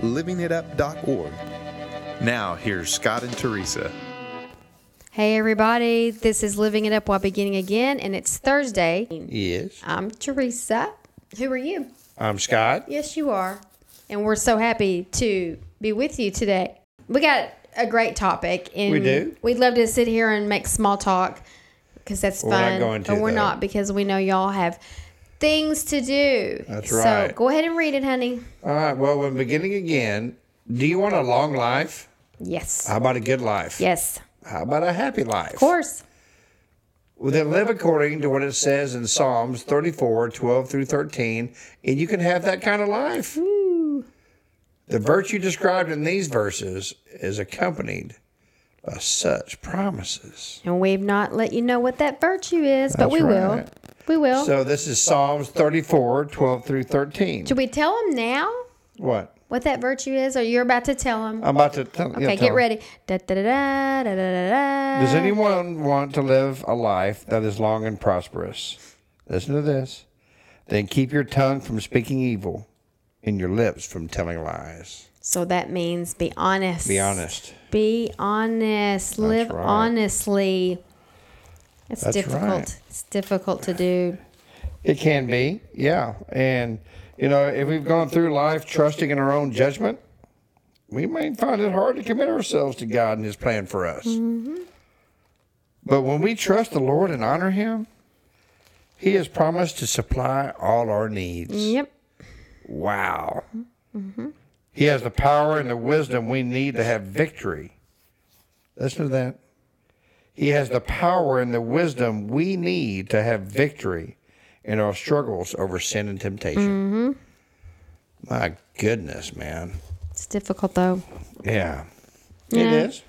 livingitup.org. Now, here's Scott and Teresa. Hey everybody, this is Living It Up While Beginning Again, and it's Thursday. Yes. I'm Teresa. Who are you? I'm Scott. Yes, you are. And we're so happy to be with you today. We got a great topic, and We do? We'd love to sit here and make small talk because that's We're not fun. going to, but we're though. not because we know y'all have things to do. That's So right. go ahead and read it, honey. All right. Well, when beginning again, do you want a long life? Yes. How about a good life? Yes. How about a happy life? Of course. Well, then live according to what it says in Psalms 34, 12 through 13, and you can have that kind of life. The virtue described in these verses is accompanied by such promises. And we've not let you know what that virtue is, but we will. We will. So this is Psalms 34, 12 through 13. Should we tell them now What? what that virtue is, or you're about to tell them? I'm about to tell them. Okay, get ready. Da, da, da, da, da, da, da, da. Does anyone want to live a life that is long and prosperous? Listen to this. Then keep your tongue from speaking evil and your lips from telling lies. So that means be honest. Be honest. Be honest. Live right. honestly. It's That's difficult. right. It's difficult to do. It can be, yeah. And, you know, if we've gone through life trusting in our own judgment, we may find it hard to commit ourselves to God and His plan for us. Mm-hmm. But when we trust the Lord and honor Him, He has promised to supply all our needs. Yep. Wow. Mm-hmm. He has the power and the wisdom we need to have victory. Listen to that. He has the power and the wisdom we need to have victory in our struggles over sin and temptation. Mm-hmm. My goodness, man. It's difficult though. Yeah. Yeah. It is.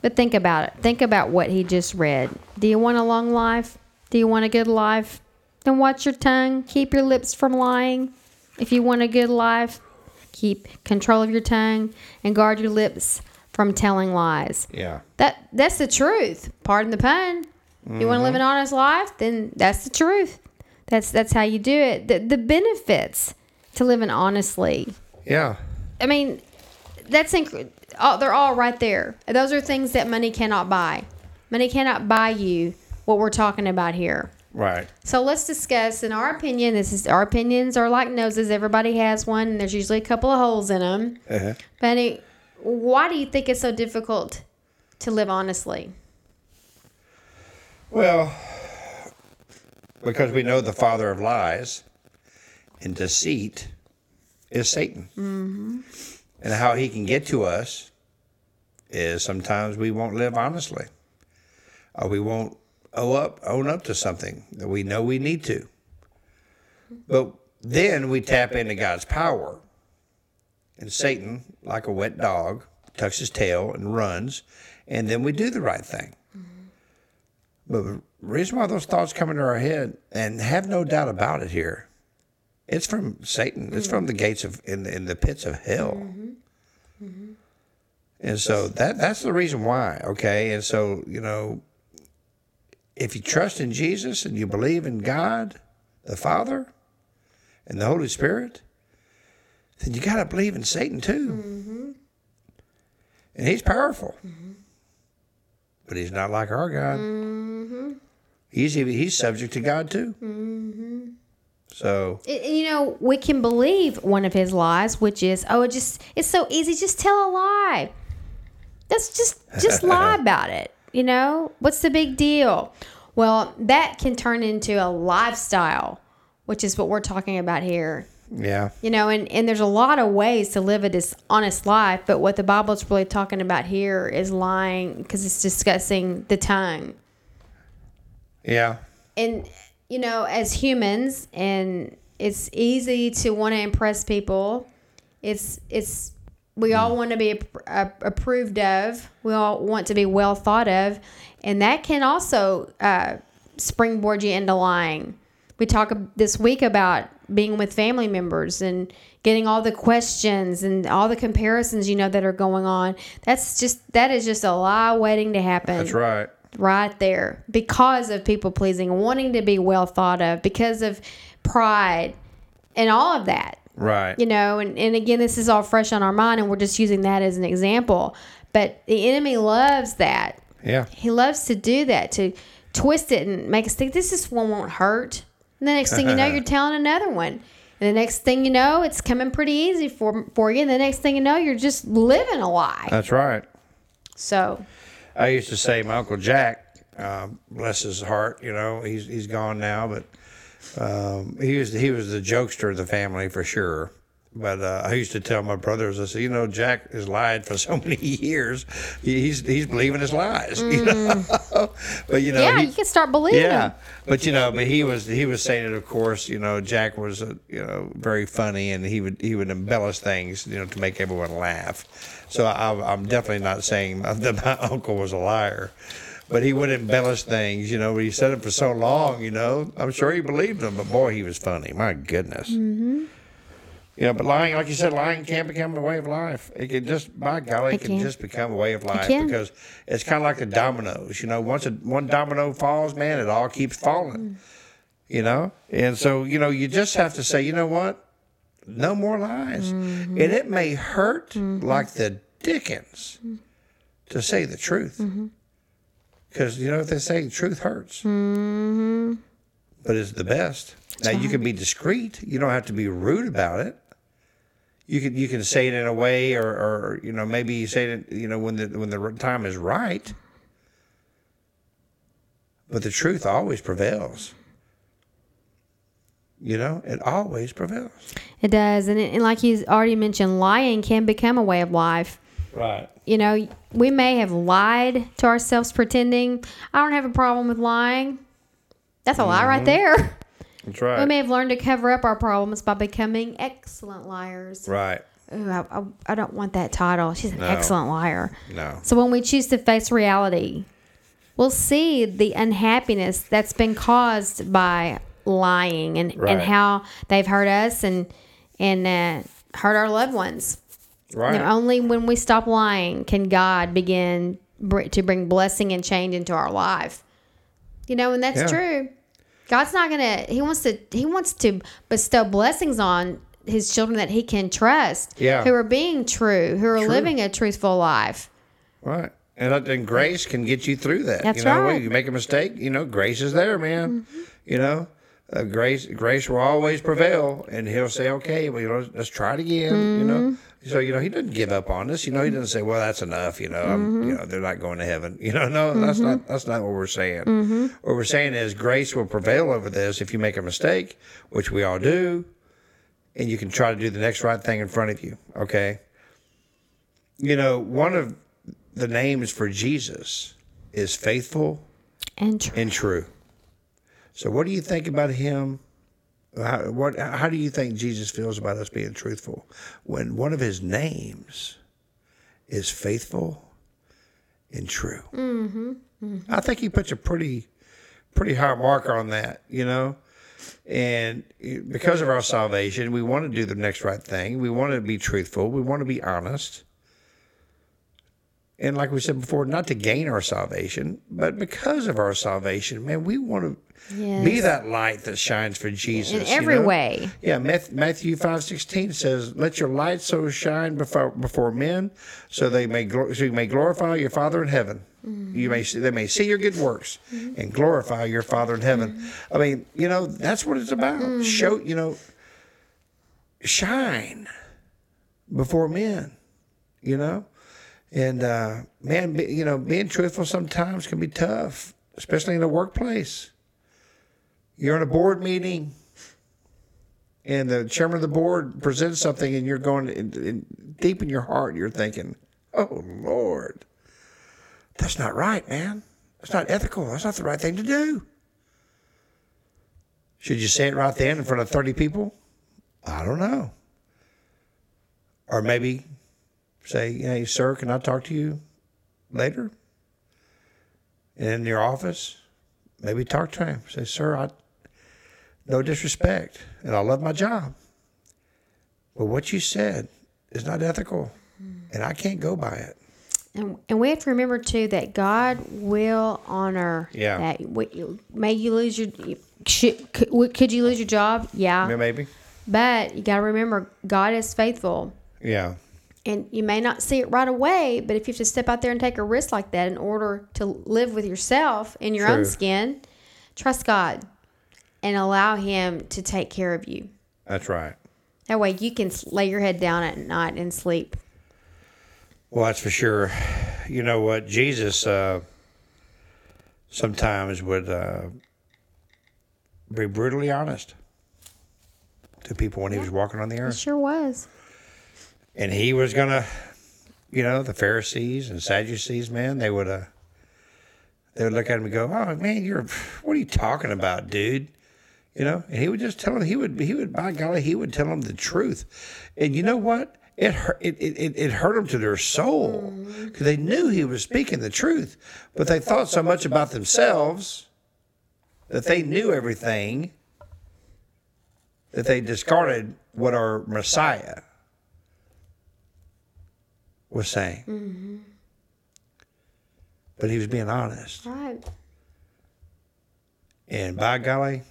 But think about it. Think about what he just read. Do you want a long life? Do you want a good life? Then watch your tongue. Keep your lips from lying. If you want a good life, keep control of your tongue and guard your lips from telling lies. Yeah. That that's the truth. Pardon the pun. You want to live an honest life? Then that's the truth. That's that's how you do it. The, the benefits to living honestly. Yeah. I mean, that's inc- all, they're all right there. Those are things that money cannot buy. Money cannot buy you what we're talking about here. Right. So let's discuss. In our opinion, this is our opinions are like noses. Everybody has one, and there's usually a couple of holes in them. Uh-huh. Benny, why do you think it's so difficult to live honestly? Well, because we know the father of lies and deceit is Satan. Mm-hmm. And how he can get to us is sometimes we won't live honestly, or we won't owe up, own up to something that we know we need to. But then we tap into God's power, and Satan, like a wet dog, tucks his tail and runs, and then we do the right thing. But the reason why those thoughts come into our head, and have no doubt about it here, it's from Satan. It's from the gates of in the, in the pits of hell. Mm-hmm. Mm-hmm. And so that that's the reason why. Okay, and so you know, if you trust in Jesus and you believe in God, the Father, and the Holy Spirit, then you got to believe in Satan too. Mm-hmm. And he's powerful mm-hmm. but he's not like our God. Mm-hmm. He's even, he's subject to God too. So And- and, you know, we can believe one of his lies, which is, oh, it just it's so easy. Just tell a lie. That's just just lie about it. You know, what's the big deal? Well, that can turn into a lifestyle, which is what we're talking about here. Yeah, You know, and, and there's a lot of ways to live a dishonest life, but what the Bible's really talking about here is lying because it's discussing the tongue. yeah, and you know as humans and it's easy to want to impress people it's it's We all want to be ap- ap- approved of. We all want to be well thought of, and that can also uh, springboard you into lying. We talk this week about being with family members and getting all the questions and all the comparisons you know that are going on. That's just that is just a lie waiting to happen That's right. right there because of people pleasing, wanting to be well thought of, because of pride and all of that. Right. You know, and, and again, this is all fresh on our mind, and we're just using that as an example. But the enemy loves that. Yeah. He loves to do that, to twist it and make us think this is one won't hurt. And the next thing you know, you're telling another one. And the next thing you know, it's coming pretty easy for for you. And the next thing you know, you're just living a lie. That's right. So I used to say my uncle Jack, uh, bless his heart, you know, he's he's gone now, but um, he was he was the jokester of the family for sure. But uh, I used to tell my brothers, I said, you know, Jack has lied for so many years. He's he's believing his lies. You know? but you know, yeah, he- you can start believing yeah, but you know, but he was he was saying it. Of course, you know, Jack was uh, you know very funny, and he would he would embellish things, you know, to make everyone laugh. So I, I'm definitely not saying that my uncle was a liar, but he would embellish things. You know, but he said it for so long. You know, I'm sure he believed him, but boy, he was funny. My goodness. Mm-hmm. You know, but lying, like you said, lying can become a way of life. It can just, by golly, it It can can. just become a way of life can. because it's kind of like the dominoes. You know, once a, one domino falls, man, it all keeps falling. Mm. You know, and so you know, you just have to say, you know what, no more lies, mm-hmm. and it may hurt mm-hmm. like the dickens to say the truth, mm-hmm. because you know what they say, truth hurts, but it's the best. Now you can be discreet. You don't have to be rude about it you can you can say it in a way, or, or you know maybe you say it you know when the when the time is right. But the truth always prevails. You know, it always prevails. It does, and, it, and like he's already mentioned, lying can become a way of life. Right. You know, we may have lied to ourselves, pretending I don't have a problem with lying. That's a lie right mm-hmm. there. That's right. We may have learned to cover up our problems by becoming excellent liars. right. Ooh, I, I, I don't want that title. She's an No. excellent liar. No. So when we choose to face reality, we'll see the unhappiness that's been caused by lying and, Right. and how they've hurt us and and uh, hurt our loved ones. Right. You know, only when we stop lying can God begin br- to bring blessing and change into our life. You know, and that's Yeah. true. God's not gonna. He wants to. He wants to bestow blessings on His children that He can trust. Yeah. Who are being true. Who are True. living a truthful life. Right. And uh, then grace can get you through that. That's you know, right. when you make a mistake, you know, grace is there, man. Mm-hmm. You know, uh, grace grace will always prevail, and he'll say, okay, well, you know, let's try it again. You know, Mm-hmm. So you know, he doesn't give up on us. You know, he doesn't say, well, that's enough. You know, I'm, you Mm-hmm. know, they're not going to heaven. You know, no, that's not that's not what we're saying. Mm-hmm. What we're saying is grace will prevail over this if you make a mistake, which we all do, and you can try to do the next right thing in front of you. Okay. You know, one of the names for Jesus is faithful And true. and true. So, what do you think about him? How, what, how do you think Jesus feels about us being truthful when one of his names is faithful and true? Mm-hmm. I think he puts a pretty, pretty high marker on that, you know. And because of our salvation, we want to do the next right thing. We want to be truthful. We want to be honest. And like we said before, not to gain our salvation, but because of our salvation, man, we want to be that light that shines for Jesus In you every know? way. Yeah, Matthew five sixteen says, "Let your light so shine before before men, so they may so you may glorify your Father in heaven. Mm-hmm. You may see, they may see your good works mm-hmm. and glorify your Father in heaven." Mm-hmm. I mean, you know, that's what it's about. Show, you know, shine before men. You know, and uh, man, be, you know, being truthful sometimes can be tough, especially in the workplace. You're in a board meeting and the chairman of the board presents something and you're going in, in, deep in your heart you're thinking oh lord that's not right man. That's not ethical. That's not the right thing to do. Should you say it right then in front of 30 people? I don't know. Or maybe say, "Hey, sir, can I talk to you later?" in your office, maybe talk to him. Say, "Sir, I no disrespect, and I love my job, but what you said is not ethical, and I can't go by it." And, and we have to remember too that God will honor Yeah. that. We- May you lose your should, could, could you lose your job? Yeah, Yeah, maybe. but you got to remember God is faithful. Yeah, And you may not see it right away, but if you have to step out there and take a risk like that in order to live with yourself in your own skin, trust God and allow Him to take care of you. that's right. That way you can lay your head down at night and sleep. Well, that's for sure. You know what? Jesus uh, sometimes would uh, be brutally honest to people when he was walking on the earth. sure was. And he was going to, you know, the Pharisees and Sadducees, man, they would, uh, they would look at him and go, "Oh man, you're, what are you talking about, dude?" You know, and he would just tell them. He would, he would, by golly, he would tell them the truth. And you know what? It hurt. It, it, it hurt them to their soul because they knew he was speaking the truth, but they thought so much about themselves that they knew everything that they discarded what our Messiah was saying. Mm-hmm. But he was being honest. Right. And by golly,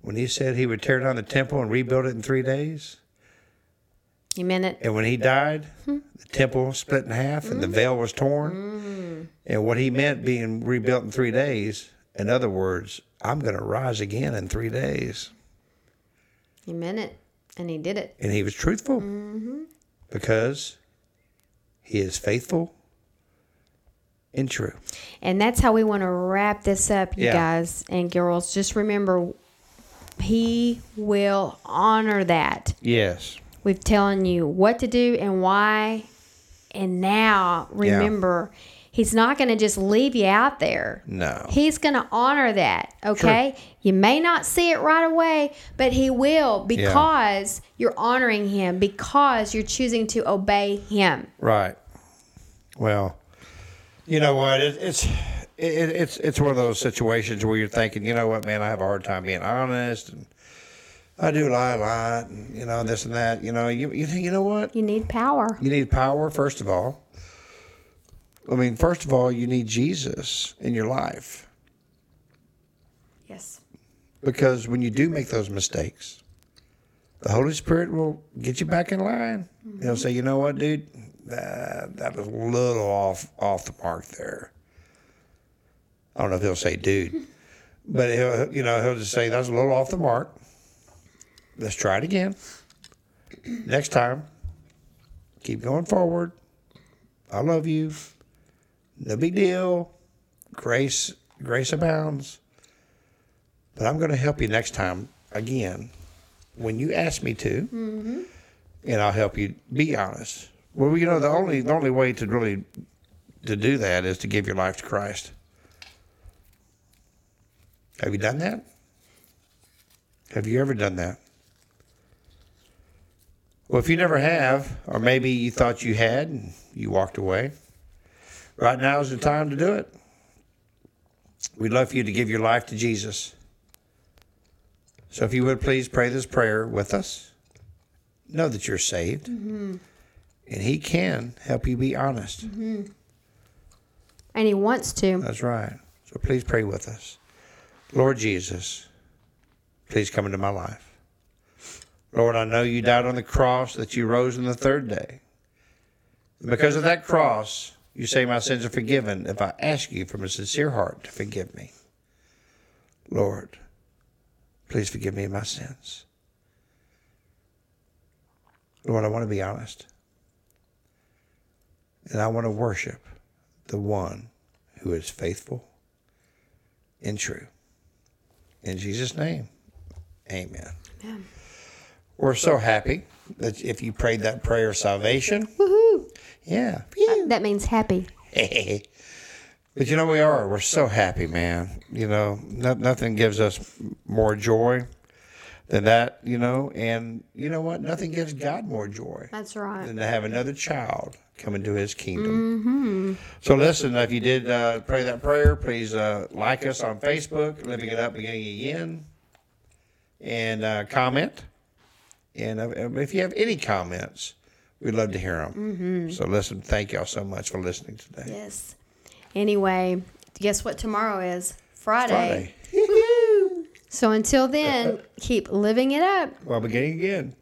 when he said he would tear down the temple and rebuild it in three days, You meant it. and when he died, the temple split in half and the mm-hmm. veil was torn. Mm-hmm. And what he meant being rebuilt in three days, in other words, I'm going to rise again in three days. He meant it. And he did it. And he was truthful because he is faithful and true. And that's how we want to wrap this up, you Yeah. guys and girls. Just remember, he will honor that. Yes. We've telling you what to do and why. And now remember, he's not going to just leave you out there. No. He's going to honor that. Okay. You may not see it right away, but he will because you're honoring him, because you're choosing to obey him. Right. Well, you know what? It, it's it, it's it's one of those situations where you're thinking, you know what, man, I have a hard time being honest, and I do lie a lot, and you know this and that. You know, you you, you know what? You need power. You need power first of all. I mean, first of all, you need Jesus in your life Yes. because when you do make those mistakes, the Holy Spirit will get you back in line. He'll say, you know what, dude, that, that was a little off off the mark there. I don't know if he'll say dude, but he'll you know he'll just say that's a little off the mark. Let's try it again. Next time, keep going forward. I love you. No big deal. Grace grace abounds. But I'm going to help you next time again when you ask me to, mm-hmm. and I'll help you be honest. Well, you know the only the only way to really to do that is to give your life to Christ. Have you done that? Have you ever done that? Well, if you never have, or maybe you thought you had and you walked away, right now is the time to do it. We'd love for you to give your life to Jesus. So if you would please pray this prayer with us, know that you're saved, mm-hmm. and He can help you be honest. Mm-hmm. And he wants to. That's right. So please pray with us. Lord Jesus, please come into my life. Lord, I know you died on the cross, that you rose on the third day. And because of that cross, you say my sins are forgiven if I ask you from a sincere heart to forgive me. Lord, please forgive me of my sins. Lord, I want to be honest. And I want to worship the one who is faithful and true. In Jesus' name, amen. Amen. We're so happy that if you prayed that prayer of salvation, Woohoo. Yeah. That means happy. but you know, we are. We're so happy, man. You know, no, nothing gives us more joy than that, you know. And you know what? Nothing gives God more joy That's right. than to have another child come into His kingdom. So listen, if you did uh, pray that prayer, please uh, like us on Facebook, Living It Up Beginning Again, and uh, comment. And uh, if you have any comments, we'd love to hear them. Mm-hmm. So listen, thank y'all so much for listening today. Yes. Anyway, guess what tomorrow is? Friday. Friday. So until then, keep living it up. Well, beginning again.